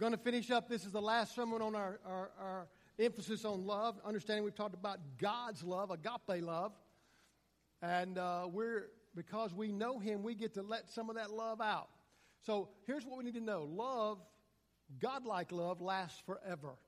Going to finish up. This is the last sermon on our, our, our emphasis on love. Understanding we've talked about God's love, agape love. And uh, we're, because we know Him, we get to let some of that love out. So here's what we need to know love, godlike love, lasts forever.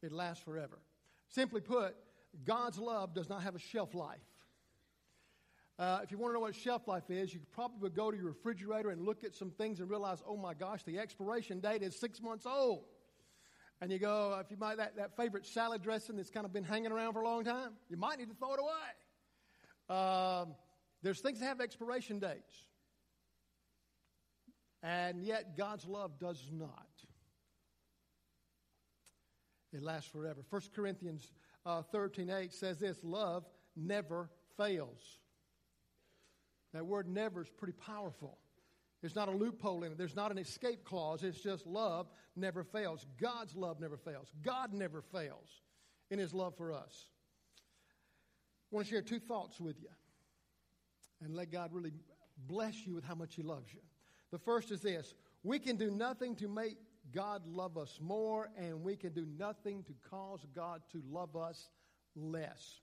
It lasts forever. Simply put, God's love does not have a shelf life. Uh, if you want to know what shelf life is, you probably would go to your refrigerator and look at some things and realize, oh my gosh, the expiration date is six months old. And you go, if you might, that, that favorite salad dressing that's kind of been hanging around for a long time, you might need to throw it away. Um, there's things that have expiration dates. And yet, God's love does not. It lasts forever. 1 Corinthians uh, 13 8 says this love never fails. That word never is pretty powerful. There's not a loophole in it. There's not an escape clause. It's just love never fails. God's love never fails. God never fails in his love for us. I want to share two thoughts with you and let God really bless you with how much he loves you. The first is this we can do nothing to make God love us more, and we can do nothing to cause God to love us less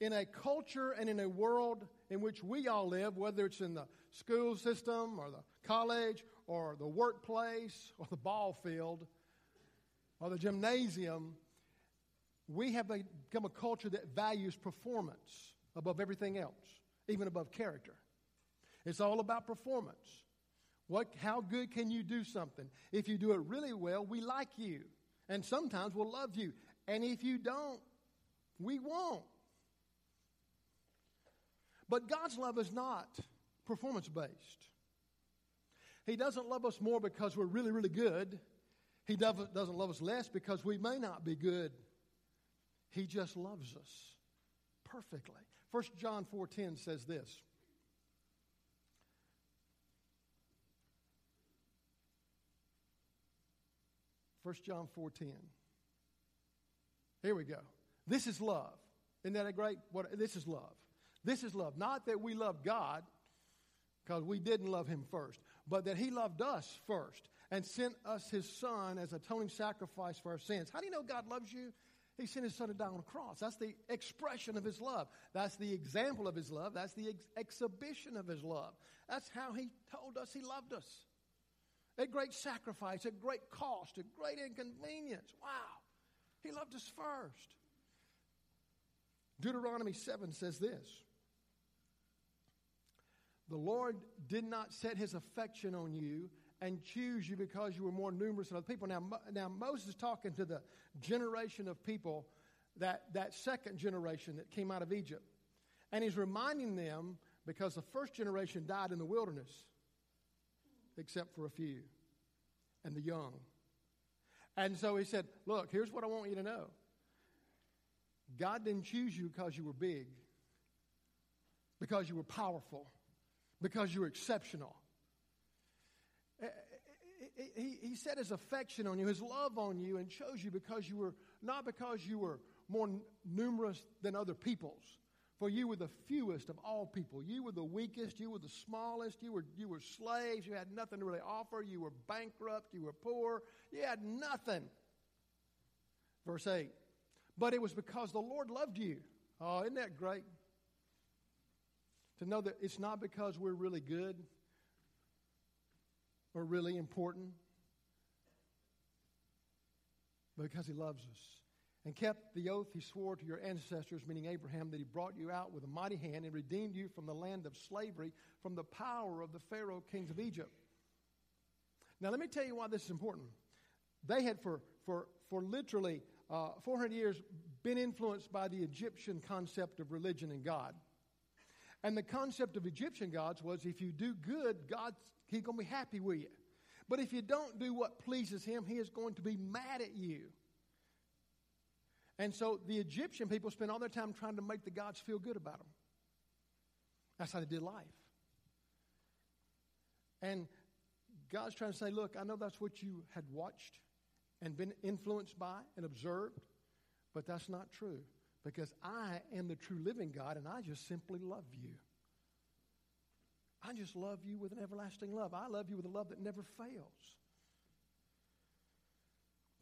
in a culture and in a world in which we all live, whether it's in the school system or the college or the workplace or the ball field or the gymnasium, we have become a culture that values performance above everything else, even above character. It's all about performance. What, how good can you do something? If you do it really well, we like you. And sometimes we'll love you. And if you don't, we won't. But God's love is not performance based. He doesn't love us more because we're really, really good. He doesn't love us less because we may not be good. He just loves us perfectly. 1 John 4:10 says this. First John 4:10. Here we go. This is love. Isn't that a great what this is love. This is love. Not that we love God, because we didn't love him first, but that he loved us first and sent us his son as atoning sacrifice for our sins. How do you know God loves you? He sent his son to die on a cross. That's the expression of his love. That's the example of his love. That's the ex- exhibition of his love. That's how he told us he loved us. At great sacrifice, at great cost, at great inconvenience. Wow. He loved us first. Deuteronomy 7 says this the Lord did not set his affection on you and choose you because you were more numerous than other people. Now, now Moses is talking to the generation of people, that, that second generation that came out of Egypt. And he's reminding them because the first generation died in the wilderness, except for a few, and the young. And so he said, Look, here's what I want you to know God didn't choose you because you were big, because you were powerful because you're exceptional. Eh, eh, eh, he, he set his affection on you, his love on you, and chose you because you were, not because you were more numerous than other peoples. For you were the fewest of all people. You were the weakest. You were the smallest. You were, you were slaves. You had nothing to really offer. You were bankrupt. You were poor. You had nothing. Verse 8. But it was because the Lord loved you. Oh, isn't that great? To know that it's not because we're really good or really important, but because He loves us. And kept the oath He swore to your ancestors, meaning Abraham, that He brought you out with a mighty hand and redeemed you from the land of slavery, from the power of the Pharaoh kings of Egypt. Now, let me tell you why this is important. They had, for, for, for literally uh, 400 years, been influenced by the Egyptian concept of religion and God. And the concept of Egyptian gods was if you do good, God's He's going to be happy with you. But if you don't do what pleases Him, He is going to be mad at you. And so the Egyptian people spent all their time trying to make the gods feel good about them. That's how they did life. And God's trying to say, look, I know that's what you had watched and been influenced by and observed, but that's not true because I am the true living God and I just simply love you. I just love you with an everlasting love. I love you with a love that never fails.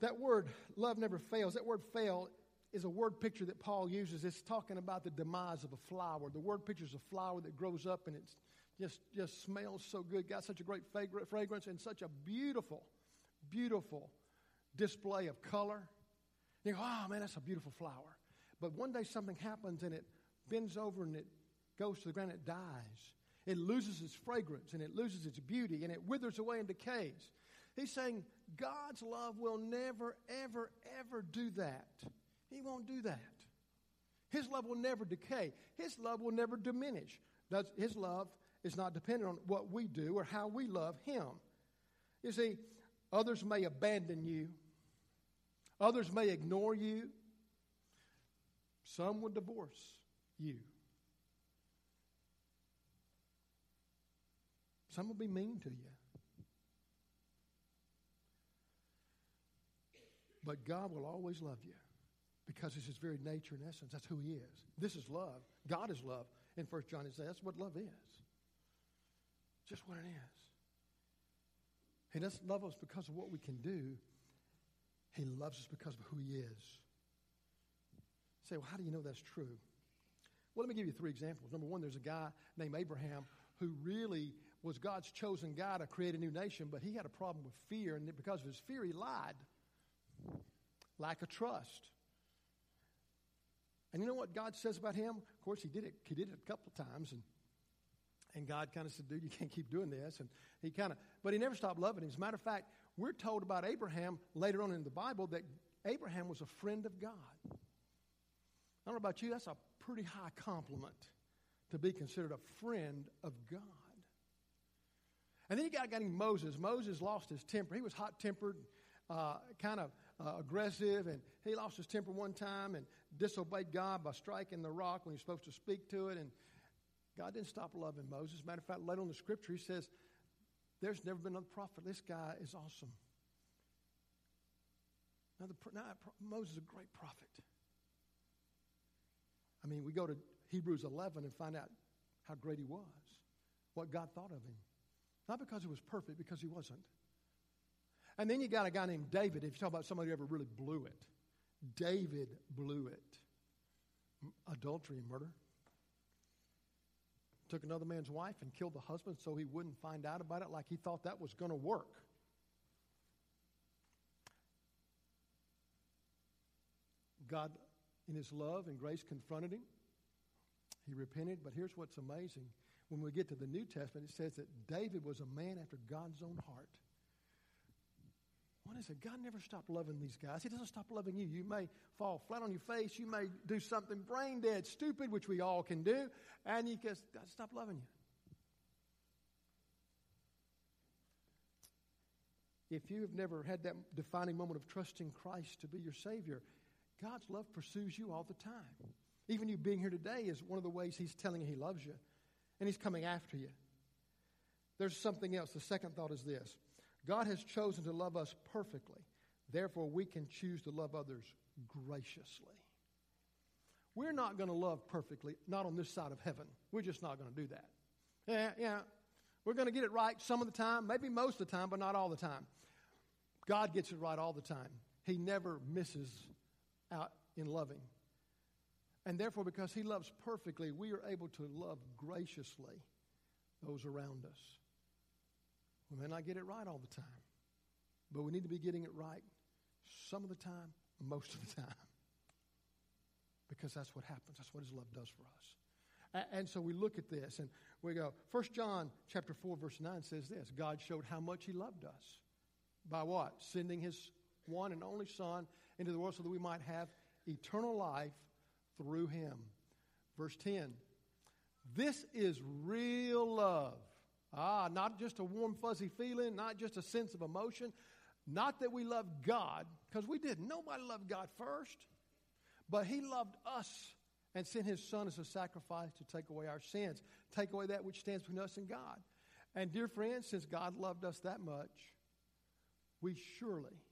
That word, love never fails, that word fail is a word picture that Paul uses. It's talking about the demise of a flower. The word picture is a flower that grows up and it's just, just smells so good, got such a great fragrance and such a beautiful, beautiful display of color. You go, oh man, that's a beautiful flower. But one day something happens and it bends over and it goes to the ground, it dies. It loses its fragrance and it loses its beauty and it withers away and decays. He's saying God's love will never, ever, ever do that. He won't do that. His love will never decay. His love will never diminish. His love is not dependent on what we do or how we love Him. You see, others may abandon you, others may ignore you, some would divorce you. Some will be mean to you. But God will always love you because it's his very nature and essence. That's who he is. This is love. God is love. In 1 John, it says that's what love is. Just what it is. He doesn't love us because of what we can do. He loves us because of who he is. Say, well, how do you know that's true? Well, let me give you three examples. Number one, there's a guy named Abraham who really was God's chosen guy to create a new nation, but he had a problem with fear, and because of his fear, he lied. Lack of trust. And you know what God says about him? Of course, he did it. He did it a couple of times, and and God kind of said, "Dude, you can't keep doing this." And he kind of, but he never stopped loving him. As a matter of fact, we're told about Abraham later on in the Bible that Abraham was a friend of God. I don't know about you. That's a pretty high compliment to be considered a friend of God. And then you got a guy named Moses. Moses lost his temper. He was hot tempered, uh, kind of uh, aggressive, and he lost his temper one time and disobeyed God by striking the rock when he was supposed to speak to it. And God didn't stop loving Moses. Matter of fact, later on in the scripture, he says, There's never been another prophet. This guy is awesome. Now, the, now, Moses is a great prophet. I mean, we go to Hebrews 11 and find out how great he was, what God thought of him. Not because he was perfect, because he wasn't. And then you got a guy named David. If you talk about somebody who ever really blew it, David blew it. Adultery and murder. Took another man's wife and killed the husband so he wouldn't find out about it like he thought that was going to work. God, in his love and grace, confronted him. He repented, but here's what's amazing when we get to the New Testament, it says that David was a man after God's own heart. What is it? God never stopped loving these guys. He doesn't stop loving you. You may fall flat on your face. You may do something brain dead, stupid, which we all can do, and you just God stop loving you. If you have never had that defining moment of trusting Christ to be your Savior, God's love pursues you all the time. Even you being here today is one of the ways He's telling you He loves you and He's coming after you. There's something else. The second thought is this God has chosen to love us perfectly. Therefore, we can choose to love others graciously. We're not going to love perfectly, not on this side of heaven. We're just not going to do that. Yeah, yeah. We're going to get it right some of the time, maybe most of the time, but not all the time. God gets it right all the time. He never misses out in loving. And therefore, because He loves perfectly, we are able to love graciously those around us. We may not get it right all the time, but we need to be getting it right some of the time, most of the time. Because that's what happens. That's what His love does for us. And so we look at this and we go, 1 John chapter 4, verse 9 says this God showed how much He loved us. By what? Sending His one and only Son into the world so that we might have eternal life through him. Verse 10 This is real love. Ah, not just a warm, fuzzy feeling, not just a sense of emotion. Not that we love God, because we didn't. Nobody loved God first. But He loved us and sent His Son as a sacrifice to take away our sins, take away that which stands between us and God. And, dear friends, since God loved us that much, we surely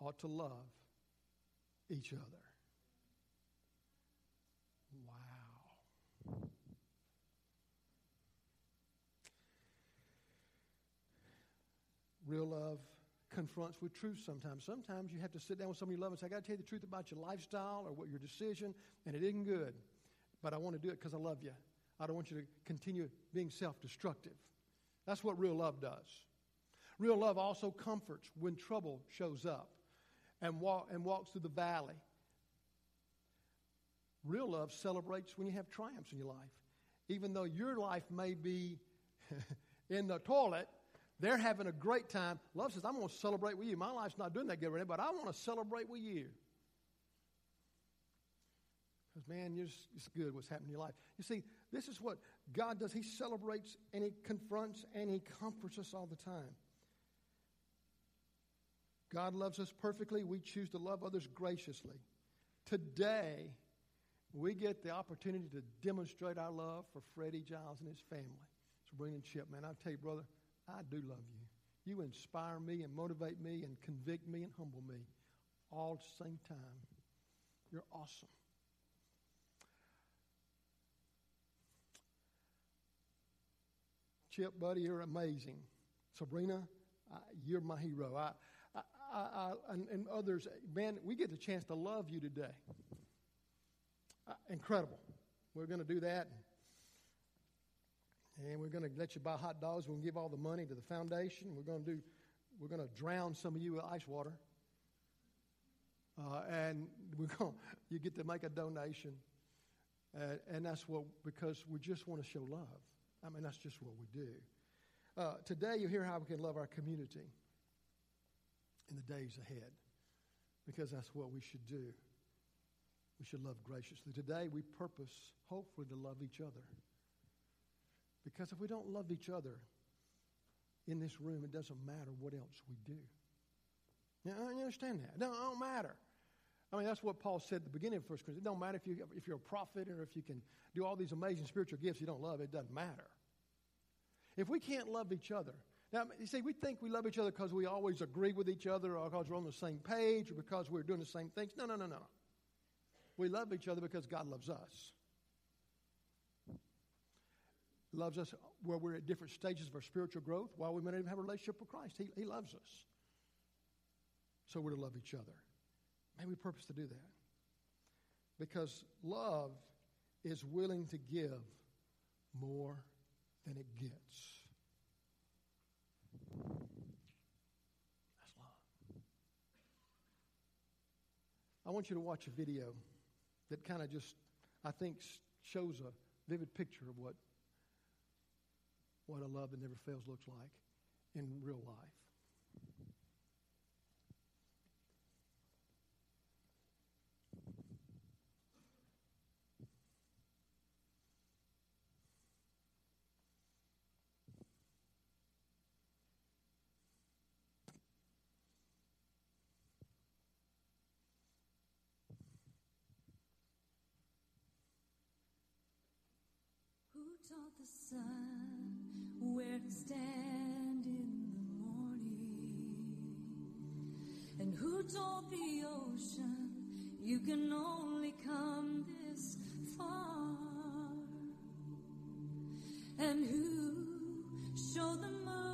ought to love each other. Wow. Real love confronts with truth sometimes. Sometimes you have to sit down with somebody you love and say, I got to tell you the truth about your lifestyle or what your decision, and it isn't good. But I want to do it because I love you. I don't want you to continue being self destructive. That's what real love does. Real love also comforts when trouble shows up and, walk, and walks through the valley. Real love celebrates when you have triumphs in your life. Even though your life may be in the toilet, they're having a great time. Love says, I'm going to celebrate with you. My life's not doing that good right now, but I want to celebrate with you. Because, man, just, it's good what's happening in your life. You see, this is what God does. He celebrates and He confronts and He comforts us all the time. God loves us perfectly. We choose to love others graciously. Today, we get the opportunity to demonstrate our love for Freddie Giles and his family. So, bring in Chip, man. I'll tell you, brother, I do love you. You inspire me and motivate me and convict me and humble me all at the same time. You're awesome. Chip, buddy, you're amazing. Sabrina, uh, you're my hero. I, I, I, and, and, others, man, we get the chance to love you today. Uh, incredible. We're going to do that. And we're going to let you buy hot dogs. We're going to give all the money to the foundation. We're going to do, we're going to drown some of you with ice water. Uh, and we're going, you get to make a donation. Uh, and that's what, because we just want to show love. I mean, that's just what we do. Uh, today, you hear how we can love our community in the days ahead, because that's what we should do. We should love graciously. Today, we purpose, hopefully, to love each other. Because if we don't love each other in this room, it doesn't matter what else we do. Now, you understand that? No, it don't matter. I mean, that's what Paul said at the beginning of 1 Corinthians. It don't matter if, you, if you're a prophet or if you can do all these amazing spiritual gifts you don't love, it doesn't matter. If we can't love each other, now, you see, we think we love each other because we always agree with each other or because we're on the same page or because we're doing the same things. No, no, no, no. We love each other because God loves us. Loves us where we're at different stages of our spiritual growth while we may not even have a relationship with Christ. He, he loves us. So we're to love each other. May we purpose to do that. Because love is willing to give more than it gets. That's love. I want you to watch a video that kind of just, I think, shows a vivid picture of what, what a love that never fails looks like in real life. Taught the sun where to stand in the morning? And who told the ocean you can only come this far? And who showed the moon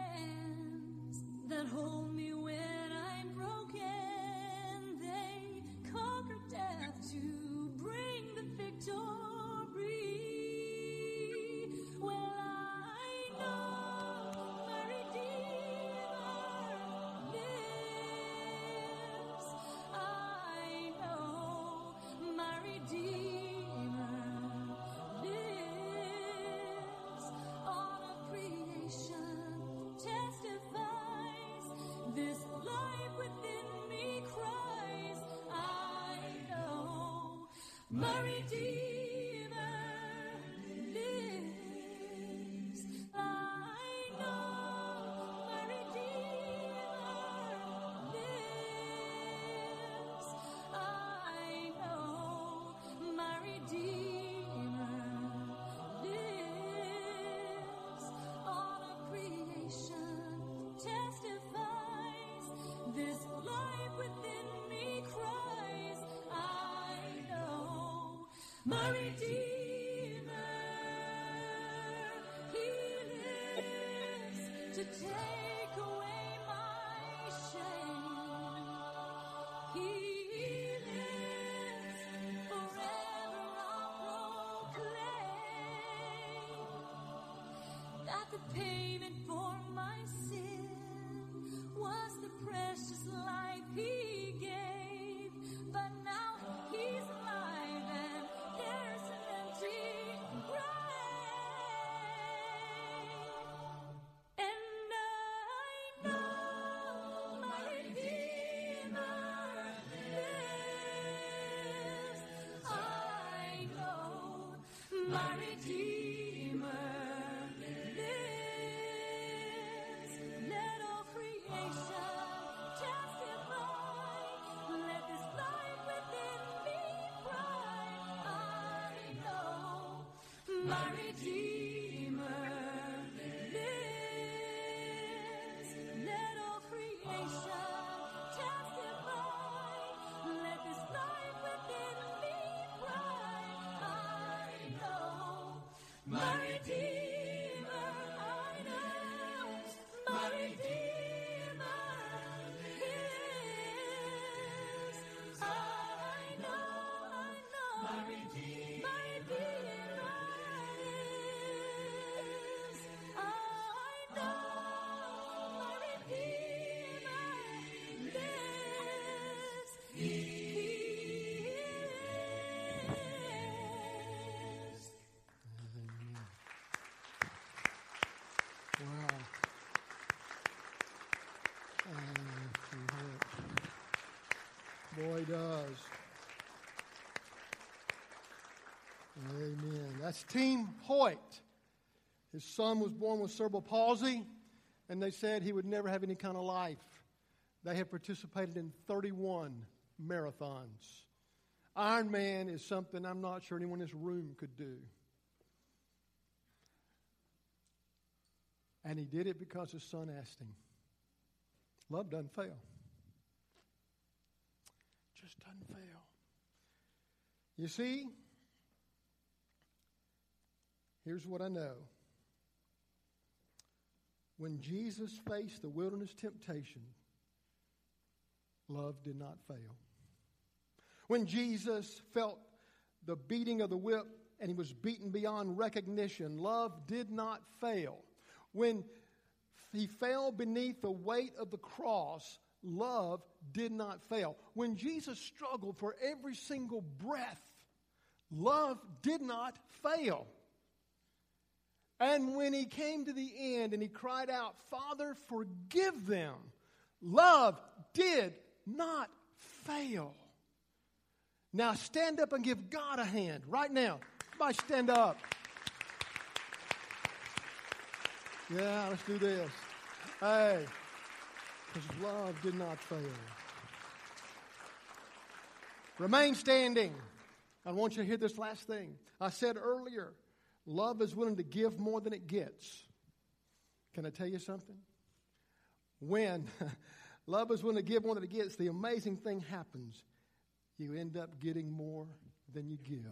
that hold My Redeemer my Redeemer. He lives to take away my Redeemer lives. Let all creation testify. Let this within me. I know my Redeemer Boy, does. Amen. That's Team Hoyt. His son was born with cerebral palsy, and they said he would never have any kind of life. They have participated in 31 marathons. Ironman is something I'm not sure anyone in this room could do. And he did it because his son asked him. Love doesn't fail. Just doesn't fail. You see, here's what I know. When Jesus faced the wilderness temptation, love did not fail. When Jesus felt the beating of the whip and he was beaten beyond recognition, love did not fail. When he fell beneath the weight of the cross, love did not fail. When Jesus struggled for every single breath, love did not fail. And when he came to the end and he cried out, Father, forgive them, love did not fail. Now stand up and give God a hand right now. Everybody stand up. Yeah, let's do this. Hey, because love did not fail. Remain standing. I want you to hear this last thing. I said earlier, love is willing to give more than it gets. Can I tell you something? When love is willing to give more than it gets, the amazing thing happens. You end up getting more than you give.